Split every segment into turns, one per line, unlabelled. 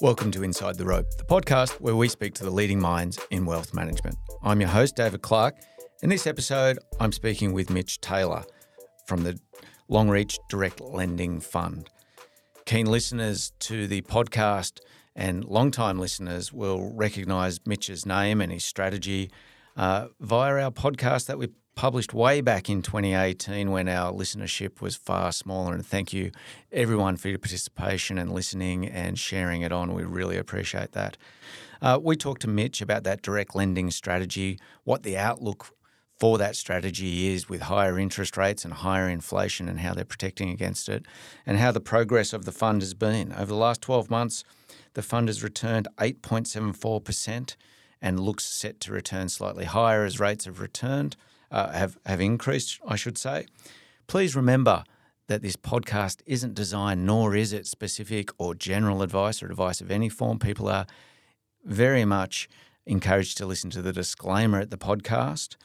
Welcome to Inside the Rope, the podcast where we speak to the leading minds in wealth management. I'm your host, David Clark. In this episode, I'm speaking with Mitch Taylor from the Longreach Direct Lending Fund. Keen listeners to the podcast and long-time listeners will recognise Mitch's name and his strategy uh, via our podcast that we published way back in 2018 when our listenership was far smaller. And thank you, everyone, for your participation and listening and sharing it on. We really appreciate that. Uh, we talked to Mitch about that direct lending strategy, what the outlook for that strategy is with higher interest rates and higher inflation and how they're protecting against it, and how the progress of the fund has been. Over the last 12 months, the fund has returned 8.74% and looks set to return slightly higher as rates have returned uh, have, have increased, I should say. Please remember that this podcast isn't designed, nor is it specific or general advice or advice of any form. People are very much encouraged to listen to the disclaimer at the podcast,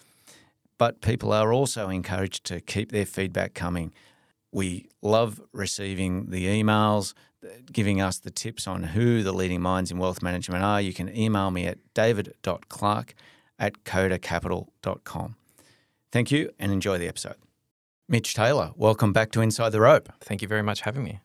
but people are also encouraged to keep their feedback coming. We love receiving the emails, giving us the tips on who the leading minds in wealth management are. You can email me at david.clark at codacapital.com. Thank you and enjoy the episode. Mitch Taylor, welcome back to Inside the Rope.
Thank you very much for having me.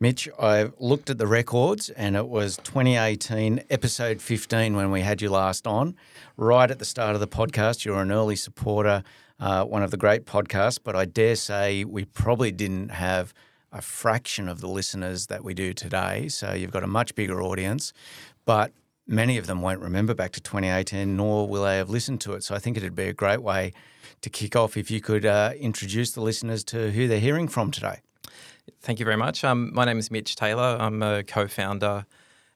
Mitch, I looked at the records and it was 2018, episode 15, when we had you last on. Right at the start of the podcast, you're an early supporter, uh, one of the great podcasts, but I dare say we probably didn't have a fraction of the listeners that we do today. So you've got a much bigger audience. But many of them won't remember back to 2018, nor will they have listened to it. So I think it'd be a great way to kick off if you could uh, introduce the listeners to who they're hearing from today.
Thank you very much. Um, my name is Mitch Taylor. I'm a co founder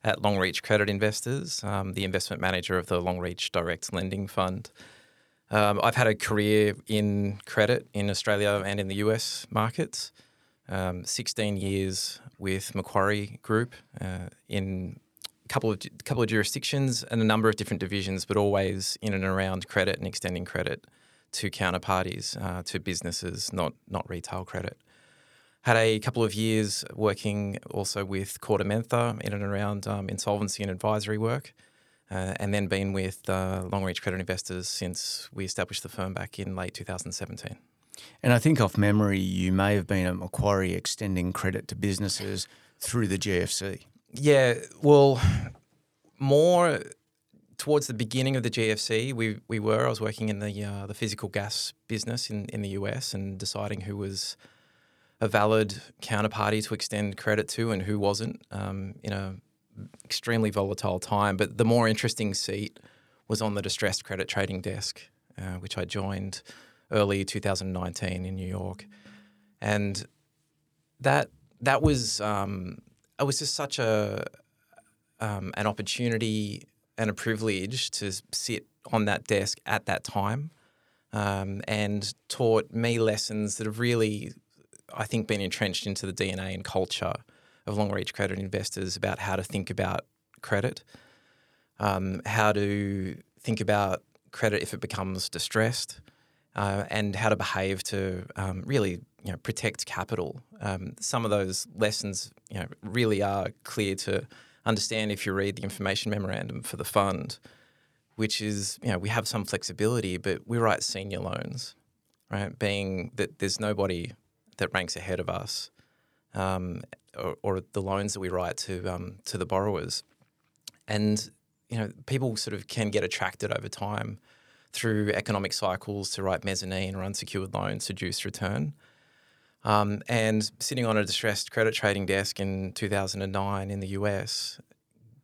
at Longreach Credit Investors, um, the investment manager of the Longreach Direct Lending Fund. Um, I've had a career in credit in Australia and in the US markets. Um, 16 years with Macquarie Group uh, in a couple of couple of jurisdictions and a number of different divisions, but always in and around credit and extending credit to counterparties, uh, to businesses, not not retail credit. Had a couple of years working also with KordaMentha in and around um, insolvency and advisory work, uh, and then been with uh, Longreach Credit Investors since we established the firm back in late 2017.
And I think off memory, you may have been at Macquarie extending credit to businesses through the GFC.
Yeah, well, more towards the beginning of the GFC, we we were. I was working in the uh, the physical gas business in, in the US and deciding who was a valid counterparty to extend credit to and who wasn't um, in a extremely volatile time. But the more interesting seat was on the distressed credit trading desk, uh, which I joined early 2019 in New York, and that that was um, it was just such a um, an opportunity and a privilege to sit on that desk at that time, um, and taught me lessons that have really, I think, been entrenched into the DNA and culture of Longreach credit investors about how to think about credit, um, how to think about credit if it becomes distressed, uh, and how to behave to um, really you know, protect capital. Um, some of those lessons you know, really are clear to understand if you read the information memorandum for the fund, which is you know we have some flexibility, but we write senior loans, right? Being that there's nobody that ranks ahead of us, um, or, or, the loans that we write to um, to the borrowers, and you know people sort of can get attracted over time through economic cycles to write mezzanine or unsecured loans to juice return. Um, and sitting on a distressed credit trading desk in 2009 in the US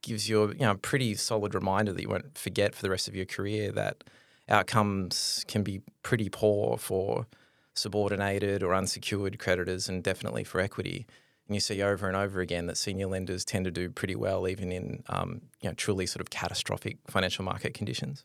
gives you a you know, pretty solid reminder that you won't forget for the rest of your career that outcomes can be pretty poor for subordinated or unsecured creditors and definitely for equity. And you see over and over again that senior lenders tend to do pretty well even in um, you know, truly sort of catastrophic financial market conditions.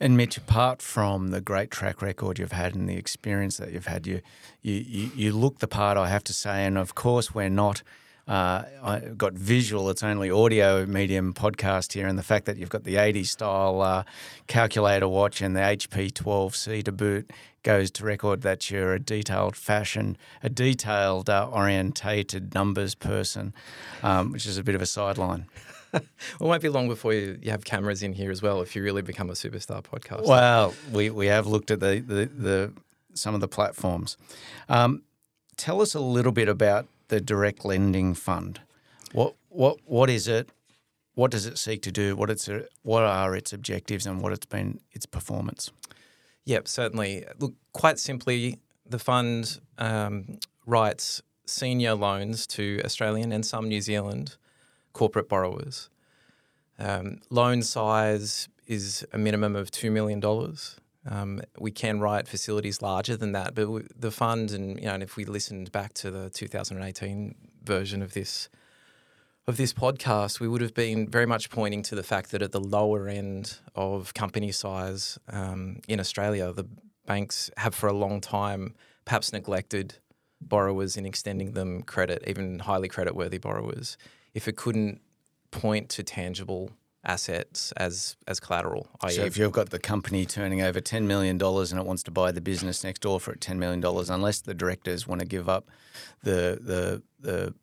And Mitch, apart from the great track record you've had and the experience that you've had, you you you, you look the part, I have to say. And of course, we're not uh, I got visual. It's only audio medium podcast here, and the fact that you've got the 80s style uh, calculator watch and the HP 12C to boot goes to record that you're a detailed fashion, a detailed uh, orientated numbers person, um, which is a bit of a sideline.
well, it won't be long before you, you have cameras in here as well if you really become a superstar podcast.
Well, we, we have looked at the, the, the some of the platforms. Um, tell us a little bit about the direct lending fund. What what what is it? What does it seek to do? What it's what are its objectives and what it's been its performance?
Yep, certainly. Look, quite simply, the fund um, writes senior loans to Australian and some New Zealand corporate borrowers. Um, loan size is a minimum of $2 million. Um, we can write facilities larger than that, but we, the fund, and you know, and if we listened back to the 2018 version of this of this podcast, we would have been very much pointing to the fact that at the lower end of company size um, in Australia, the banks have for a long time perhaps neglected borrowers in extending them credit, even highly creditworthy borrowers if it couldn't point to tangible assets as as collateral.
So if you've got the company turning over ten million dollars and it wants to buy the business next door for ten million dollars, unless the directors want to give up the the the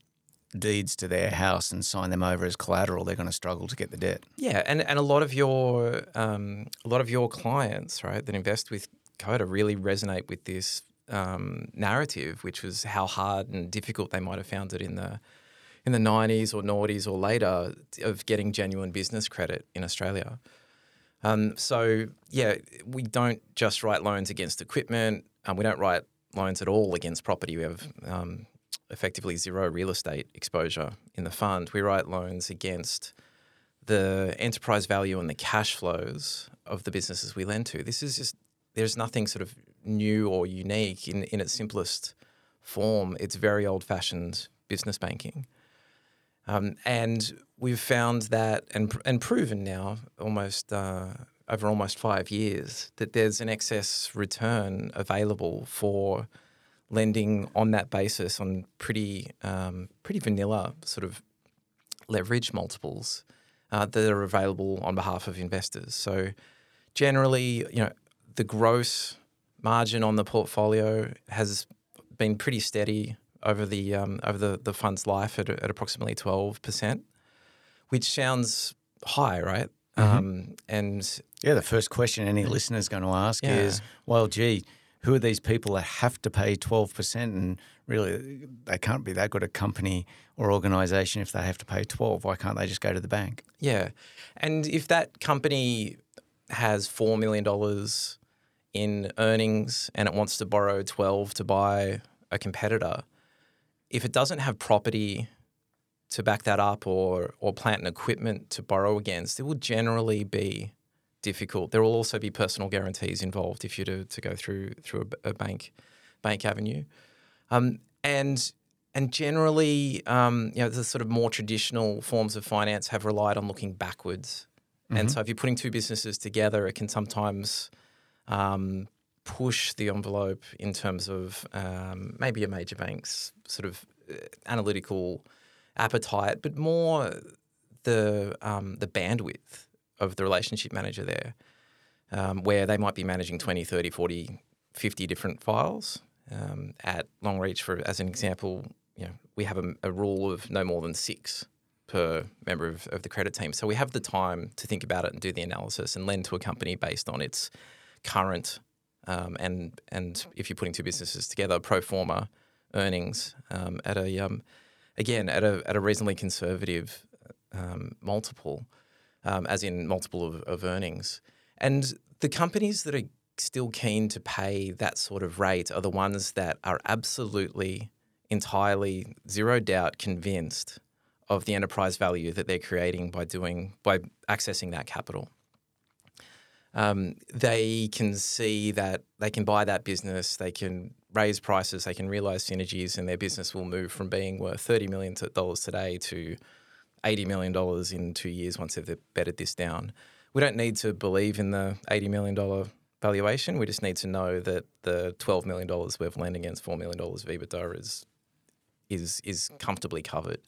deeds to their house and sign them over as collateral, they're going to struggle to get the debt.
Yeah, and, and a lot of your um, a lot of your clients, right, that invest with Coda really resonate with this um, narrative, which was how hard and difficult they might have found it in the in the 90s or noughties or later of getting genuine business credit in Australia. Um, so, yeah, we don't just write loans against equipment. Um, we don't write loans at all against property. We have um, effectively zero real estate exposure in the fund. We write loans against the enterprise value and the cash flows of the businesses we lend to. This is just, there's nothing sort of new or unique in, in its simplest form. It's very old fashioned business banking. Um, and we've found that and, and proven now almost uh, over almost five years that there's an excess return available for lending on that basis on pretty um, pretty vanilla sort of leverage multiples uh, that are available on behalf of investors. So generally, you know, the gross margin on the portfolio has been pretty steady over the um, over the, the fund's life at, at approximately twelve percent, which sounds high, right? Mm-hmm. Um, and
yeah, the first question any listener is going to ask yeah. is, well, gee, who are these people that have to pay twelve percent? And really, they can't be that good a company or organisation if they have to pay twelve. Why can't they just go to the bank?
Yeah, and if that company has four million dollars in earnings and it wants to borrow twelve to buy a competitor if it doesn't have property to back that up or or plant and equipment to borrow against, it will generally be difficult. There will also be personal guarantees involved if you're to, to go through through a, a bank bank avenue, um, and and generally, um, you know, the sort of more traditional forms of finance have relied on looking backwards. Mm-hmm. And so, if you're putting two businesses together, it can sometimes um, push the envelope in terms of um, maybe a major bank's sort of uh, analytical appetite, but more the um, the bandwidth of the relationship manager there, um, where they might be managing 20, 30, 40, 50 different files. Um, at Longreach, for as an example, you know, we have a, a rule of no more than six per member of, of, the credit team. So we have the time to think about it and do the analysis and lend to a company based on its current um, and and if you're putting two businesses together, pro forma earnings um, at a um, again at a at a reasonably conservative um, multiple, um, as in multiple of, of earnings, and the companies that are still keen to pay that sort of rate are the ones that are absolutely entirely zero doubt convinced of the enterprise value that they're creating by doing by accessing that capital um, they can see that they can buy that business, they can raise prices, they can realize synergies, and their business will move from being worth thirty million dollars today to eighty million dollars in two years once they've bettered this down. We don't need to believe in the eighty million dollar valuation. We just need to know that the twelve million dollars we've lent against four million dollars of EBITDA is is is comfortably covered.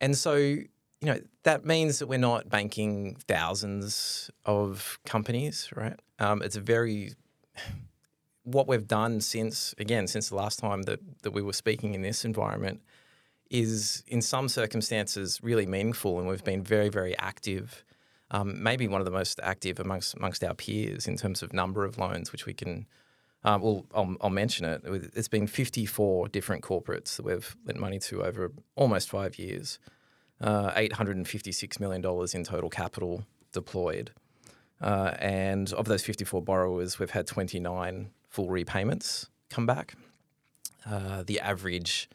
And so, you know, that means that we're not banking thousands of companies, right? Um, it's a very what we've done since again since the last time that that we were speaking in this environment is in some circumstances really meaningful, and we've been very very active. Um, maybe one of the most active amongst amongst our peers in terms of number of loans, which we can. Uh, well, I'll, I'll mention it. It's been 54 different corporates that we've lent money to over almost five years. Uh, $856 million in total capital deployed. Uh, and of those 54 borrowers, we've had 29 full repayments come back. Uh, the average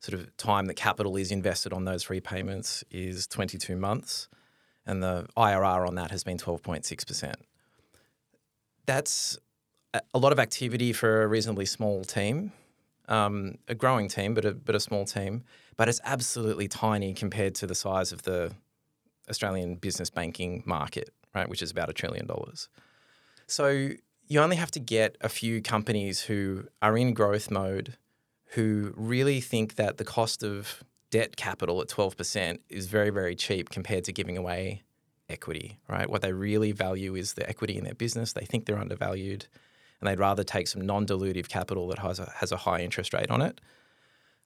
sort of time that capital is invested on those repayments is 22 months, and the IRR on that has been 12.6%. That's a lot of activity for a reasonably small team, um, a growing team, but a, but a small team. But it's absolutely tiny compared to the size of the Australian business banking market, right, which is about a trillion dollars. So you only have to get a few companies who are in growth mode who really think that the cost of debt capital at 12% is very, very cheap compared to giving away equity, right? What they really value is the equity in their business. They think they're undervalued and they'd rather take some non dilutive capital that has a, has a high interest rate on it.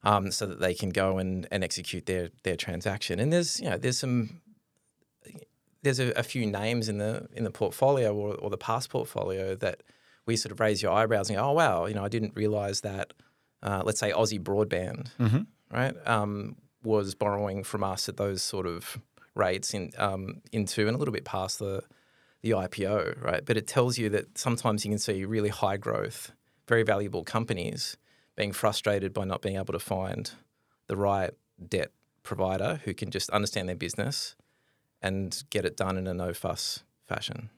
Um, so that they can go and, and execute their their transaction. And there's you know there's some there's a, a, few names in the in the portfolio or, or, the past portfolio that we sort of raise your eyebrows and go, oh wow, you know, I didn't realize that. Uh, let's say Aussie Broadband, mm-hmm. right, um, was borrowing from us at those sort of rates in um, into and a little bit past the the IPO, right? But it tells you that sometimes you can see really high growth, very valuable companies being frustrated by not being able to find the right debt provider who can just understand their business and get it done in a no fuss fashion.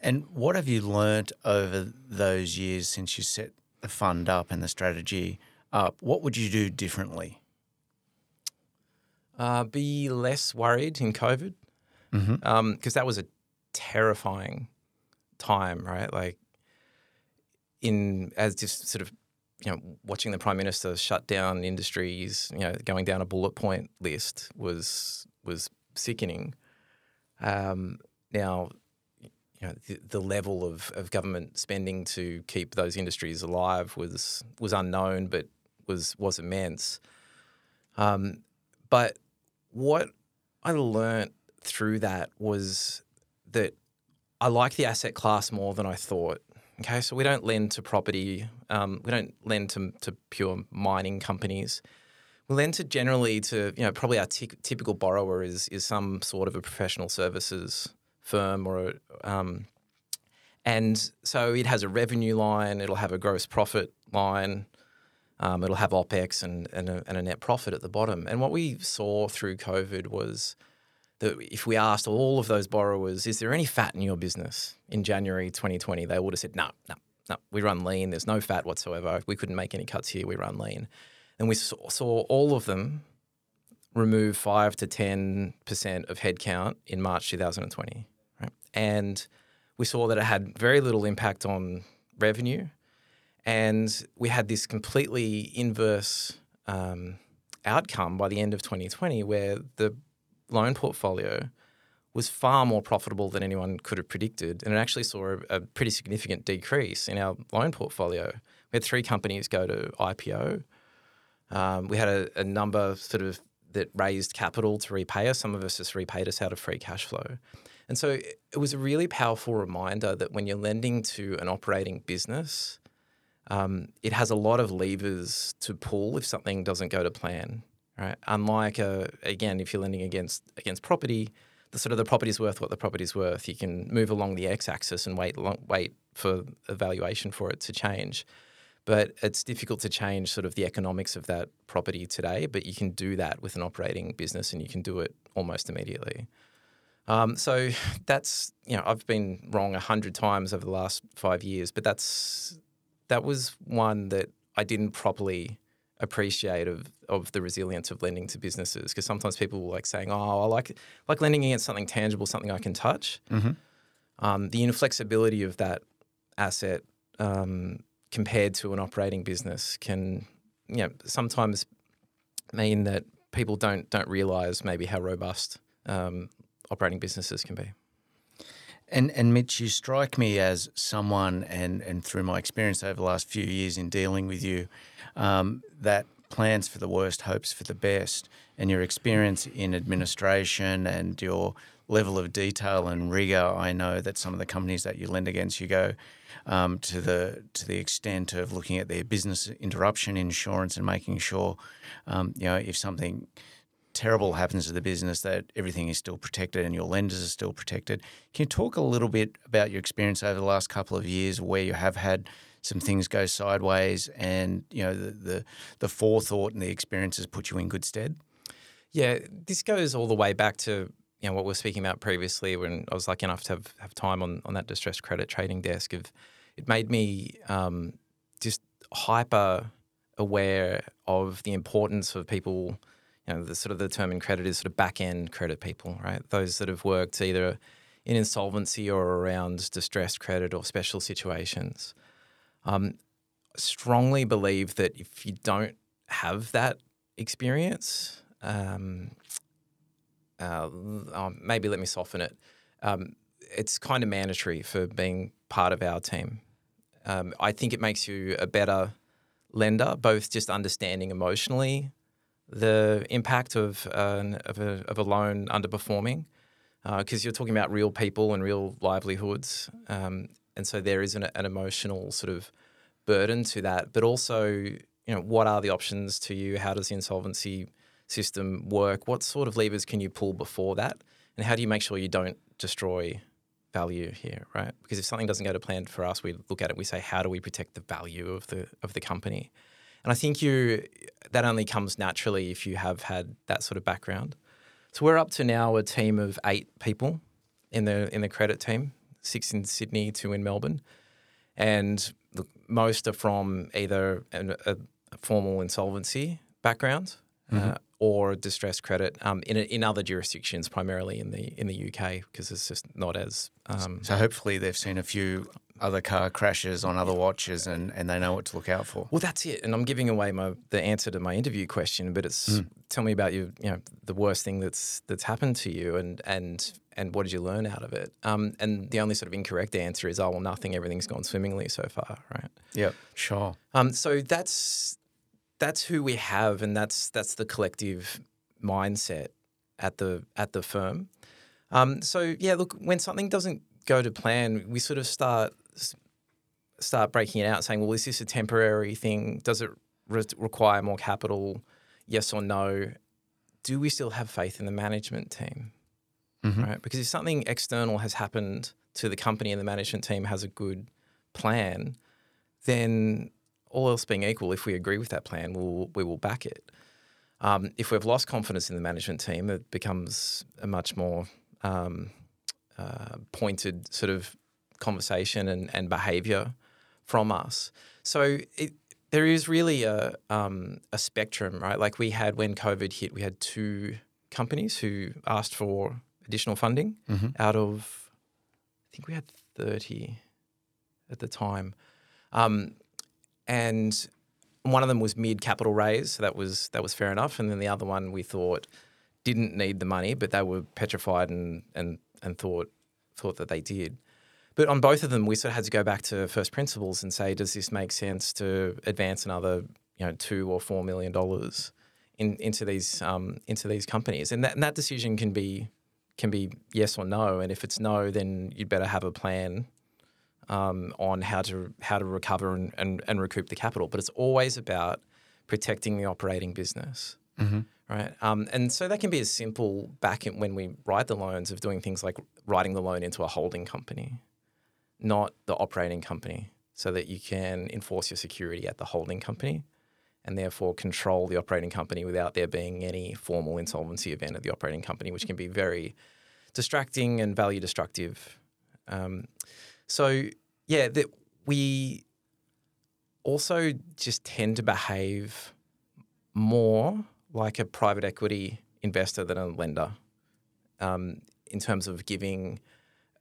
And what have you learnt over those years since you set the fund up and the strategy up? What would you do differently?
Uh, be less worried in COVID because mm-hmm. um, that was a terrifying time, right? Like in as just sort of you know watching the prime minister shut down industries, you know, going down a bullet point list was was sickening. Um, now, you know, the, the, level of, of government spending to keep those industries alive was was unknown, but was was immense. Um, but what I learnt through that was that I like the asset class more than I thought. Okay, so we don't lend to property, um, we don't lend to, to pure mining companies. We lend to generally to you know probably our t- typical borrower is is some sort of a professional services firm or um, and so it has a revenue line, it'll have a gross profit line, um, it'll have opex and and a, and a net profit at the bottom. And what we saw through COVID was that if we asked all of those borrowers, is there any fat in your business in January 2020, they would have said, no, no, no, we run lean. There's no fat whatsoever. We couldn't make any cuts here. We run lean. And we saw, saw all of them remove five to 10% of headcount in March 2020. Right? And we saw that it had very little impact on revenue. And we had this completely inverse um, outcome by the end of 2020 where the loan portfolio was far more profitable than anyone could have predicted. And it actually saw a, a pretty significant decrease in our loan portfolio. We had three companies go to IPO. Um, we had a, a, number sort of that raised capital to repay us. Some of us just repaid us out of free cash flow. And so it was a really powerful reminder that when you're lending to an operating business, um, it has a lot of levers to pull if something doesn't go to plan. Right? Unlike a, again, if you're lending against against property, the sort of the property's worth what the property's worth. You can move along the x-axis and wait long, wait for a valuation for it to change. But it's difficult to change sort of the economics of that property today, but you can do that with an operating business and you can do it almost immediately. Um, so that's, you know, I've been wrong a hundred times over the last five years, but that's, that was one that I didn't properly appreciate of, of the resilience of lending to businesses because sometimes people will like saying, "Oh, I like like lending against something tangible, something I can touch." Mm-hmm. Um, the inflexibility of that asset um, compared to an operating business can you know sometimes mean that people don't don't realize maybe how robust um, operating businesses can be.
And and Mitch, you strike me as someone, and and through my experience over the last few years in dealing with you, um, that plans for the worst, hopes for the best, and your experience in administration and your level of detail and rigor. I know that some of the companies that you lend against, you go um, to the to the extent of looking at their business interruption insurance and making sure, um, you know, if something terrible happens to the business, that everything is still protected and your lenders are still protected. Can you talk a little bit about your experience over the last couple of years where you have had some things go sideways and you know the the, the forethought and the experiences put you in good stead?
Yeah, this goes all the way back to you know what we're speaking about previously when I was lucky enough to have, have time on, on that distressed credit trading desk. Of it made me um, just hyper aware of the importance of people you know, the sort of the term in credit is sort of back end credit people, right? Those that have worked either in insolvency or around distressed credit or special situations. Um, strongly believe that if you don't have that experience, um, uh, um, maybe let me soften it. Um, it's kind of mandatory for being part of our team. Um, I think it makes you a better lender, both just understanding emotionally the impact of, uh, of, a, of a loan underperforming because uh, you're talking about real people and real livelihoods. Um, and so there is an, an, emotional sort of burden to that. But also, you know, what are the options to you? How does the insolvency system work? What sort of levers can you pull before that? And how do you make sure you don't destroy value here, right? Because if something doesn't go to plan for us, we look at it, we say, how do we protect the value of the of the company? And I think you that only comes naturally if you have had that sort of background. So we're up to now a team of eight people in the in the credit team, six in Sydney, two in Melbourne, and look, most are from either an, a, formal insolvency background mm-hmm. uh, or distressed credit um, in in other jurisdictions, primarily in the in the UK, because it's just not as. Um,
so hopefully they've seen a few other car crashes on other watches and, and they know what to look out for.
Well, that's it. And I'm giving away my the answer to my interview question, but it's mm. tell me about you, you know, the worst thing that's that's happened to you and and and what did you learn out of it? Um, and the only sort of incorrect answer is, oh well, nothing. Everything's gone swimmingly so far, right?
Yeah, sure.
Um, so that's that's who we have, and that's that's the collective mindset at the at the firm. Um, so yeah, look, when something doesn't go to plan, we sort of start start breaking it out, saying, well, is this a temporary thing? Does it re- require more capital? Yes or no? Do we still have faith in the management team? Mm-hmm. Right? Because if something external has happened to the company and the management team has a good plan, then all else being equal, if we agree with that plan, we'll, we will back it. Um, if we've lost confidence in the management team, it becomes a much more um, uh, pointed sort of conversation and, and behavior from us. So it, there is really a, um, a spectrum, right? Like we had when COVID hit, we had two companies who asked for additional funding mm-hmm. out of, I think we had 30 at the time. Um, and one of them was mid capital raise, so that was that was fair enough. And then the other one we thought didn't need the money, but they were petrified and and and thought thought that they did. But on both of them, we sort of had to go back to first principles and say, does this make sense to advance another, you know, two or four million dollars in, into these um, into these companies? And that, and that decision can be can be yes or no. And if it's no, then you'd better have a plan um, on how to how to recover and, and, and, recoup the capital. But it's always about protecting the operating business. Mm-hmm. Right. Um, and so that can be as simple back in, when we write the loans of doing things like writing the loan into a holding company not the operating company, so that you can enforce your security at the holding company and therefore control the operating company without there being any formal insolvency event at the operating company, which can be very distracting and value destructive. Um, so, yeah, that we also just tend to behave more like a private equity investor than a lender um, in terms of giving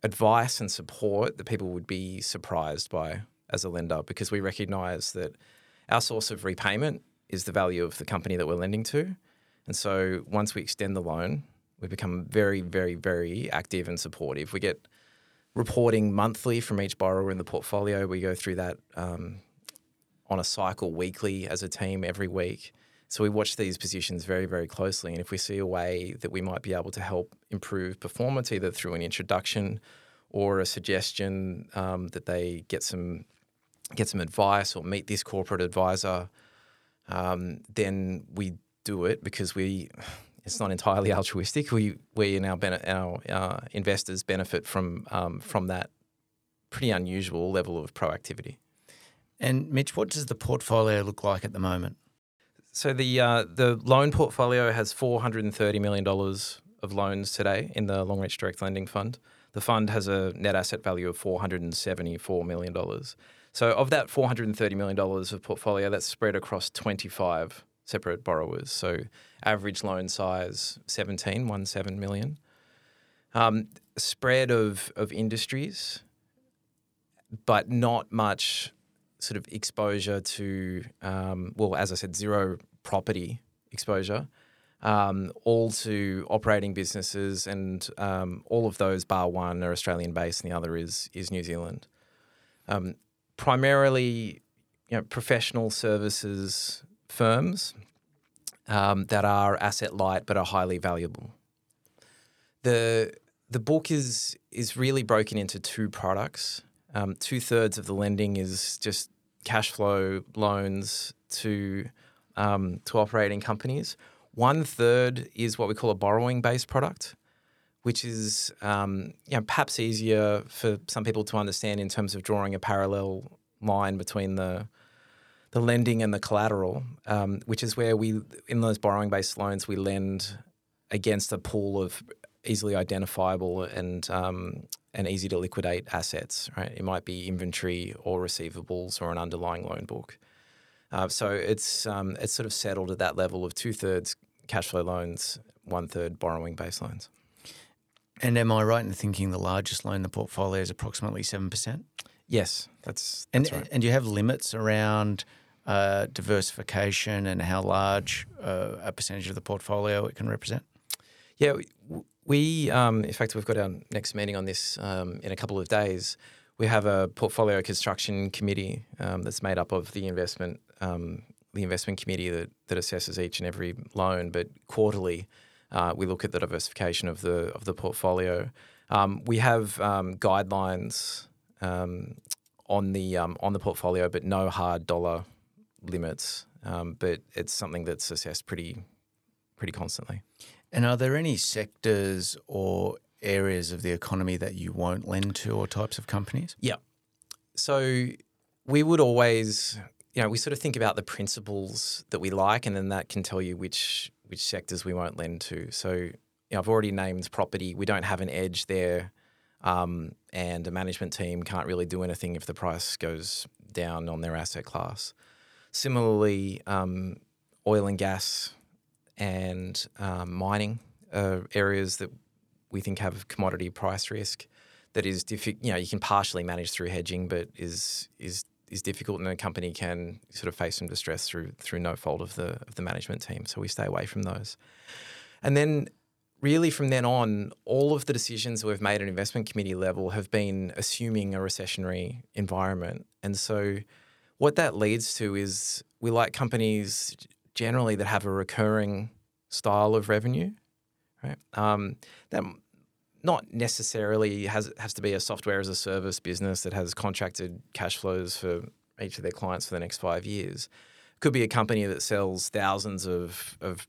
advice and support that people would be surprised by as a lender because we recognize that our source of repayment is the value of the company that we're lending to. And so once we extend the loan, we become very, very, very active and supportive. We get reporting monthly from each borrower in the portfolio. We go through that um, on a cycle weekly as a team every week. So we watch these positions very, very closely. And if we see a way that we might be able to help improve performance, either through an introduction or a suggestion um, that they get some get some advice or meet this corporate advisor, um, then we do it because we it's not entirely altruistic. We we and our bene- our uh, investors benefit from um, from that pretty unusual level of proactivity.
And Mitch, what does the portfolio look like at the moment?
So the uh, the loan portfolio has four hundred and thirty million dollars of loans today in the Longreach Direct Lending Fund. The fund has a net asset value of four hundred and seventy four million dollars. So of that four hundred and thirty million dollars of portfolio, that's spread across twenty five separate borrowers. So average loan size 17, 1 7 million. Um, spread of, of industries, but not much sort of exposure to, um, well, as I said, zero property exposure. Um, all to operating businesses, and um, all of those, bar one, are Australian based, and the other is is New Zealand. Um, primarily, you know, professional services firms um, that are asset light but are highly valuable. The the book is is really broken into two products. Um, two thirds of the lending is just cash flow loans to um, to operating companies. One third is what we call a borrowing based product, which is um, you know, perhaps easier for some people to understand in terms of drawing a parallel line between the the lending and the collateral, um, which is where we, in those borrowing based loans, we lend against a pool of easily identifiable and um, and easy to liquidate assets. Right, it might be inventory or receivables or an underlying loan book. Uh, so it's um, it's sort of settled at that level of two thirds cash flow loans, one third borrowing based loans.
And am I right in thinking the largest loan in the portfolio is approximately seven percent?
Yes, that's,
and
that's right.
and you have limits around uh, diversification and how large uh, a percentage of the portfolio it can represent?
Yeah, we, um, in fact, we've got our next meeting on this um, in a couple of days. We have a portfolio construction committee um, that's made up of the investment um, the investment committee that, that assesses each and every loan, but quarterly uh, we look at the diversification of the of the portfolio. Um, we have um, guidelines on the on the portfolio, but no hard dollar limits, um, but it's something that's assessed pretty pretty constantly.
And are there any sectors or areas of the economy that you won't lend to or types of companies?
Yeah. So we would always, you know, we sort of think about the principles that we like, and then that can tell you which which sectors we won't lend to. So you know, I've already named property. We don't have an edge there, um, and a management team can't really do anything if the price goes down on their asset class. Similarly, um, oil and gas and um, mining are areas that we think have commodity price risk that is difficult. You know, you can partially manage through hedging, but is is is difficult, and a company can sort of face some distress through through no fault of the of the management team. So we stay away from those. And then, really, from then on, all of the decisions we've made at investment committee level have been assuming a recessionary environment, and so what that leads to is we like companies generally that have a recurring style of revenue, right? Um, that not necessarily has has to be a software as a service business that has contracted cash flows for each of their clients for the next five years. Could be a company that sells thousands of of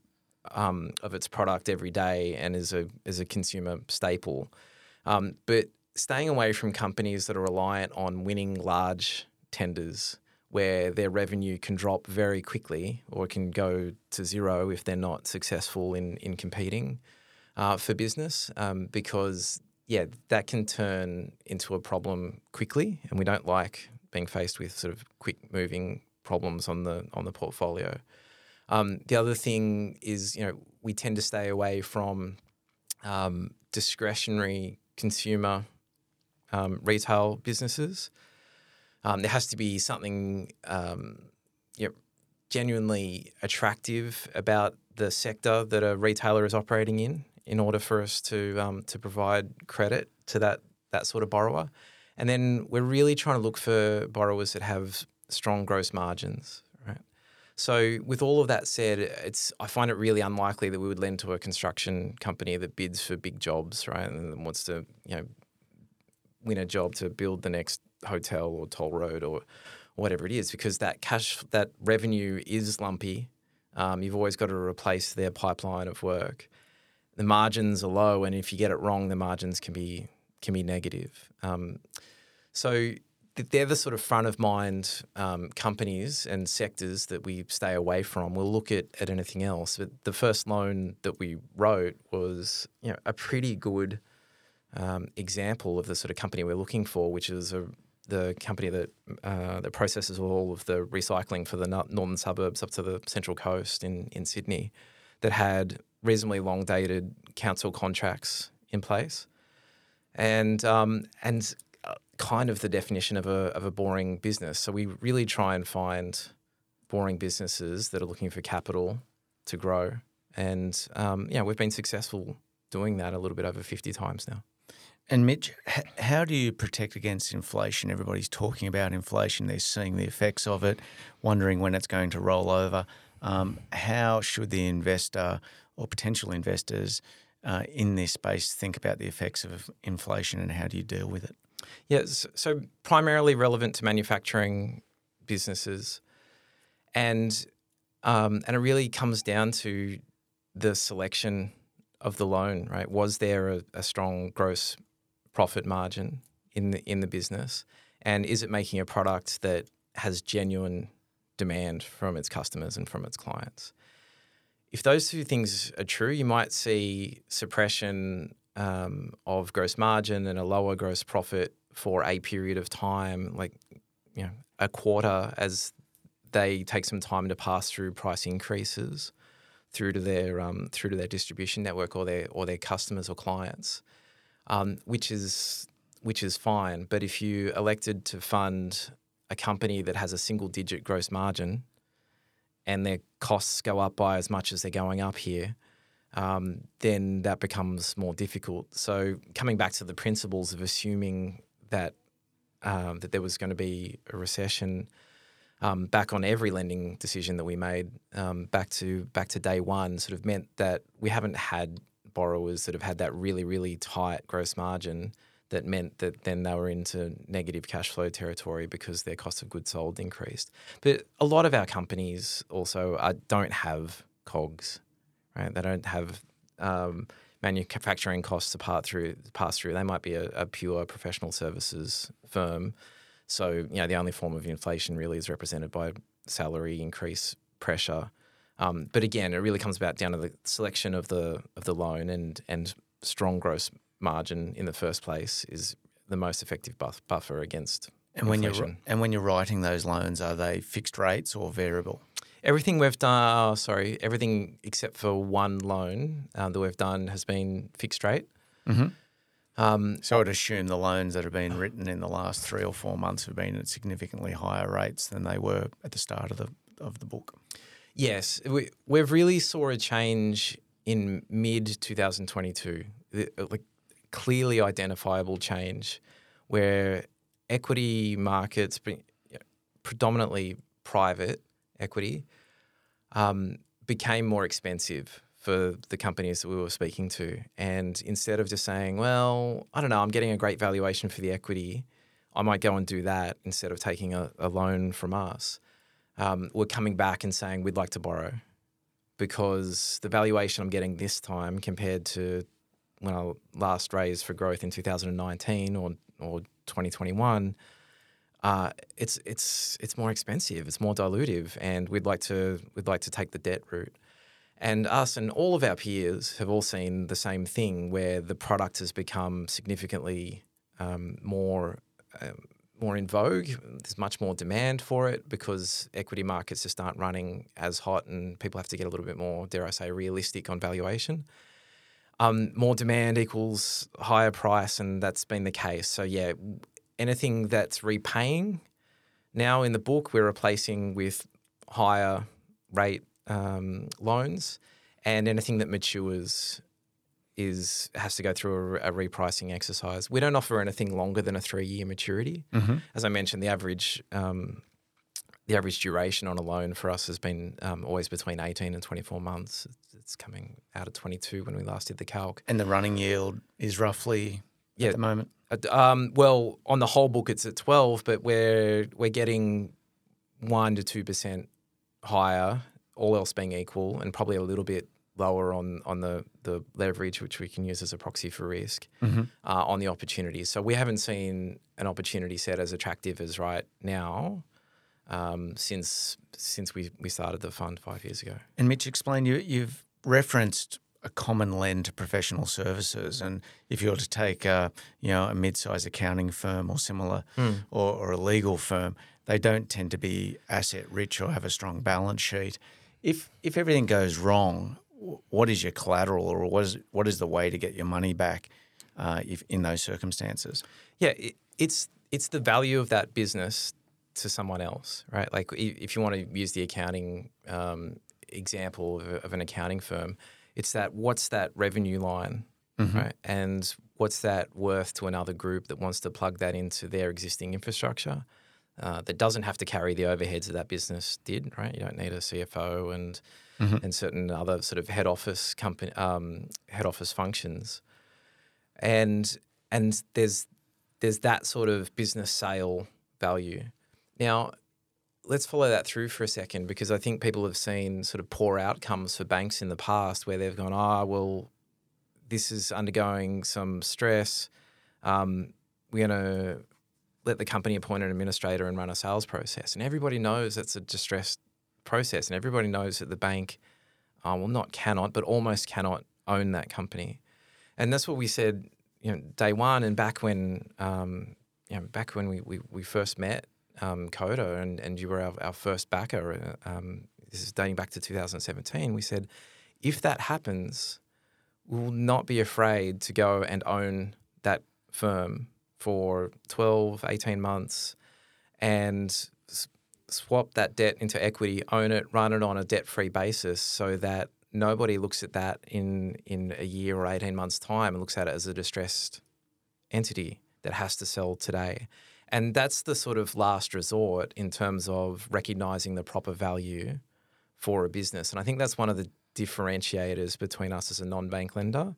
um, of its product every day and is a is a consumer staple. Um, but staying away from companies that are reliant on winning large tenders where their revenue can drop very quickly or can go to zero if they're not successful in in competing uh, for business um, because yeah that can turn into a problem quickly and we don't like being faced with sort of quick moving problems on the on the portfolio. Um, the other thing is you know we tend to stay away from um, discretionary consumer um, retail businesses um, there has to be something um, you know, genuinely attractive about the sector that a retailer is operating in in order for us to um, to provide credit to that that sort of borrower. And then we're really trying to look for borrowers that have strong gross margins, right? So with all of that said, it's I find it really unlikely that we would lend to a construction company that bids for big jobs, right, and wants to you know win a job to build the next hotel or toll road or whatever it is, because that cash that revenue is lumpy. Um, you've always got to replace their pipeline of work. The margins are low, and if you get it wrong, the margins can be can be negative. Um, so they're the sort of front of mind um, companies and sectors that we stay away from. We'll look at, at anything else. But the first loan that we wrote was you know a pretty good um, example of the sort of company we're looking for, which is a, the company that uh, that processes all of the recycling for the northern suburbs up to the central coast in in Sydney, that had reasonably long dated council contracts in place, and um, and uh, kind of the definition of a of a boring business. So we really try and find boring businesses that are looking for capital to grow, and um, yeah, we've been successful doing that a little bit over fifty times now.
And Mitch, how do you protect against inflation? Everybody's talking about inflation. They're seeing the effects of it, wondering when it's going to roll over. Um, how should the investor or potential investors uh, in this space think about the effects of inflation and how do you deal with it?
Yes, so primarily relevant to manufacturing businesses, and um, and it really comes down to the selection of the loan. Right? Was there a, a strong gross profit margin in the in the business, and is it making a product that has genuine demand from its customers and from its clients? If those two things are true, you might see suppression um, of gross margin and a lower gross profit for a period of time, like you know a quarter, as they take some time to pass through price increases through to their um, through to their distribution network or their or their customers or clients um, which is which is fine. But if you elected to fund a company that has a single digit gross margin and their costs go up by as much as they're going up here, um, then that becomes more difficult. So coming back to the principles of assuming that um, that there was going to be a recession. Um, back on every lending decision that we made, um, back to back to day one, sort of meant that we haven't had borrowers that have had that really, really tight gross margin that meant that then they were into negative cash flow territory because their cost of goods sold increased. But a lot of our companies also don't have COGS, right? They don't have um, manufacturing costs to pass through. Pass through. They might be a, a pure professional services firm. So you know the only form of inflation really is represented by salary increase pressure um, but again, it really comes about down to the selection of the of the loan and and strong gross margin in the first place is the most effective buff, buffer against
and when you're and when you're writing those loans, are they fixed rates or variable?
Everything we've done, oh, sorry, everything except for one loan uh, that we've done has been fixed rate.
Mm-hmm. Um, so I'd assume the loans that have been written in the last three or four months have been at significantly higher rates than they were at the start of the of the book.
Yes, we, we've really saw a change in mid 2022, like clearly identifiable change, where equity markets, predominantly private equity, um, became more expensive for the companies that we were speaking to. And instead of just saying, well, I don't know, I'm getting a great valuation for the equity, I might go and do that instead of taking a, a loan from us um, were coming back and saying we'd like to borrow because the valuation I'm getting this time compared to when I last raised for growth in 2019 or or 2021, uh, it's it's it's more expensive, it's more dilutive, and we'd like to we'd like to take the debt route. And us and all of our peers have all seen the same thing, where the product has become significantly um, more um, more in vogue. There's much more demand for it because equity markets just aren't running as hot, and people have to get a little bit more, dare I say, realistic on valuation. Um, more demand equals higher price, and that's been the case. So yeah, anything that's repaying now in the book, we're replacing with higher rate um, loans, and anything that matures is has to go through a, a, repricing exercise. We don't offer anything longer than a three year maturity.
Mm-hmm.
As I mentioned, the average um, the average duration on a loan for us has been um, always between 18 and 24 months. It's coming out of 22 when we last did the calc.
And the running yield is roughly yeah, at the moment?
Um, well, on the whole book, it's at 12, but we're, we're getting 1% to 2% higher, all else being equal, and probably a little bit lower on on the the leverage, which we can use as a proxy for risk,
mm-hmm.
uh, on the opportunities. So we haven't seen an opportunity set as attractive as right now um, since since we we started the fund five years ago.
And Mitch, explain you you've referenced a common lend to professional services, and if you were to take a you know a mid-sized accounting firm or similar,
mm.
or, or a legal firm, they don't tend to be asset rich or have a strong balance sheet. If if everything goes wrong, what is your collateral, or what is what is the way to get your money back uh, if in those circumstances?
Yeah, it, it's it's the value of that business to someone else, right? Like if you want to use the accounting um, example of, of, an accounting firm, it's that what's that revenue line,
mm-hmm.
right? And what's that worth to another group that wants to plug that into their existing infrastructure? Uh, that doesn't have to carry the overheads that that business did, right? You don't need a CFO and mm-hmm. and certain other sort of head office company um, head office functions, and and there's there's that sort of business sale value. Now, let's follow that through for a second because I think people have seen sort of poor outcomes for banks in the past where they've gone, ah, oh, well, this is undergoing some stress. Um, we're going to let the company appoint an administrator and run a sales process. And everybody knows that's a distressed process, and everybody knows that the bank, uh, well, not cannot, but almost cannot own that company. And that's what we said, you know, day one, and back when, um, you know, back when we, we, we first met, um, Koda, and, and you were our, our first backer. Uh, um, this is dating back to 2017. We said, if that happens, we will not be afraid to go and own that firm for 12, 18 months and swap that debt into equity, own it, run it on a debt free basis so that nobody looks at that in, in a year or 18 months' time and looks at it as a distressed entity that has to sell today. And that's the sort of last resort in terms of recognizing the proper value for a business. And I think that's one of the differentiators between us as a non bank lender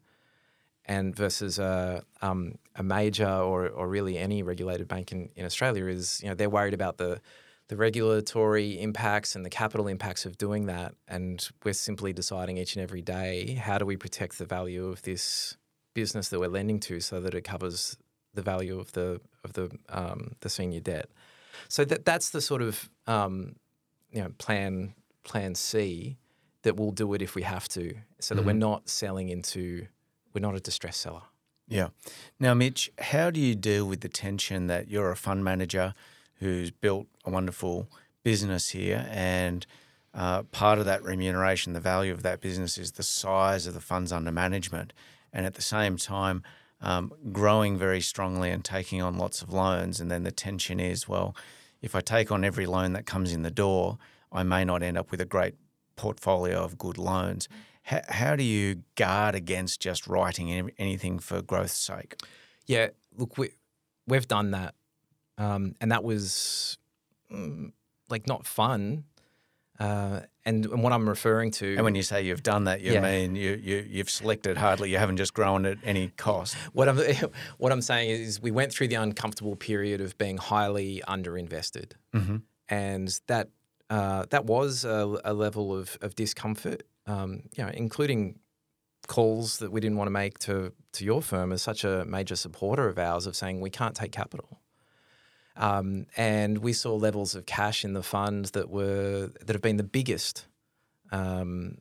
and versus a, um, a major or, or really any regulated bank in, in Australia is, you know, they're worried about the, the regulatory impacts and the capital impacts of doing that. And we're simply deciding each and every day, how do we protect the value of this business that we're lending to so that it covers the value of the of the um, the senior debt. So that that's the sort of um, you know plan plan C that we'll do it if we have to, so that mm-hmm. we're not selling into we're not a distressed seller.
Yeah. Now, Mitch, how do you deal with the tension that you're a fund manager who's built a wonderful business here and uh, part of that remuneration, the value of that business is the size of the funds under management. And at the same time, um, growing very strongly and taking on lots of loans. And then the tension is, well, if I take on every loan that comes in the door, I may not end up with a great portfolio of good loans. How, how do you guard against just writing anything for growth's sake?
Yeah, look, we, we've done that. Um, and that was mm, like not fun uh, and, and, what I'm referring to,
and when you say you've done that, you yeah. mean you, you you've selected hardly. You haven't just grown at any cost.
What I'm what I'm saying is we went through the uncomfortable period of being highly underinvested,
mm-hmm.
and that uh, that was a, a, level of, of discomfort. Um, you know, including calls that we didn't want to make to to your firm as such a major supporter of ours of saying we can't take capital. Um, and we saw levels of cash in the fund that were that have been the biggest um,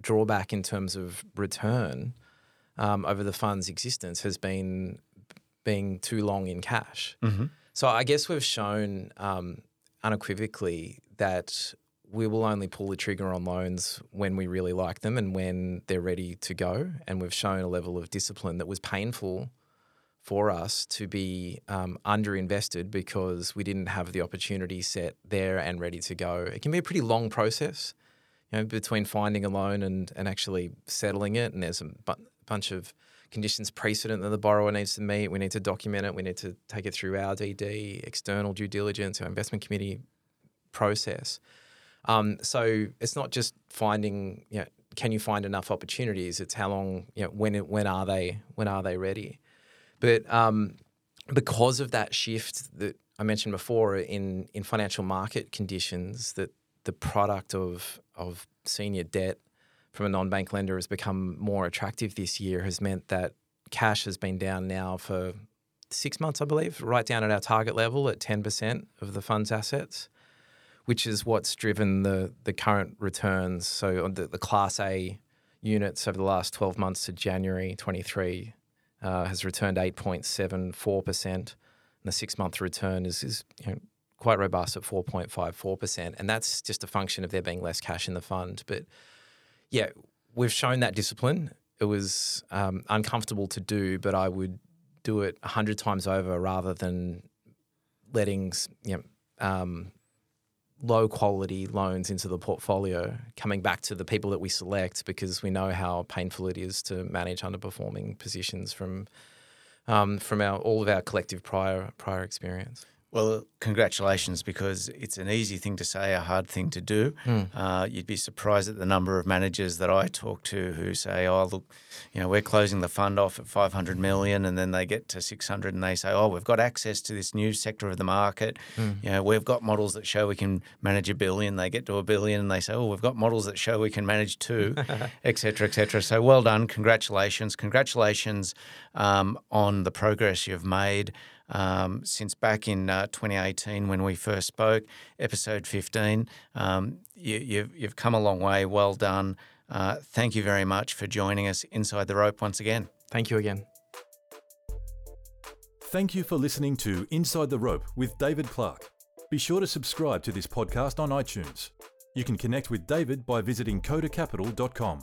drawback in terms of return um, over the fund's existence has been being too long in cash.
Mm-hmm.
So I guess we've shown um, unequivocally that we will only pull the trigger on loans when we really like them and when they're ready to go. And we've shown a level of discipline that was painful for us to be um, underinvested because we didn't have the opportunity set there and ready to go. It can be a pretty long process you know, between finding a loan and, and actually settling it. And there's a bu- bunch of conditions precedent that the borrower needs to meet. We need to document it. We need to take it through our DD, external due diligence, our investment committee process. Um, so it's not just finding, you know, can you find enough opportunities? It's how long, you know, when when are they when are they ready? But um, because of that shift that I mentioned before in in financial market conditions, that the product of of senior debt from a non-bank lender has become more attractive this year has meant that cash has been down now for six months, I believe, right down at our target level at 10% of the fund's assets, which is what's driven the, the current returns. So the, the Class A units over the last 12 months to January 23 uh, has returned 8.74%. And the six month return is, is you know, quite robust at 4.54%. And that's just a function of there being less cash in the fund. But yeah, we've shown that discipline. It was um, uncomfortable to do, but I would do it a hundred times over rather than letting you know, um, low quality loans into the portfolio coming back to the people that we select because we know how painful it is to manage underperforming positions from um, from our all of our collective prior prior experience.
Well, congratulations, because it's an easy thing to say, a hard thing to do.
Mm.
Uh, you'd be surprised at the number of managers that I talk to who say, "Oh, look, you know, we're closing the fund off at 500 million, and then they get to 600, and they say, "Oh, we've got access to this new sector of the market.
Mm.
You know, we've got models that show we can manage a billion. They get to a billion, and they say, "Oh, we've got models that show we can manage two, et cetera, et cetera." So, well done, congratulations, congratulations um, on the progress you've made um, since back in uh, 2018 when we first spoke, episode 15. Um, you, have you've, you've come a long way. Well done. Uh, thank you very much for joining us inside the rope once again.
Thank you again.
Thank you for listening to Inside the Rope with David Clark. Be sure to subscribe to this podcast on iTunes. You can connect with David by visiting kodacapital.com.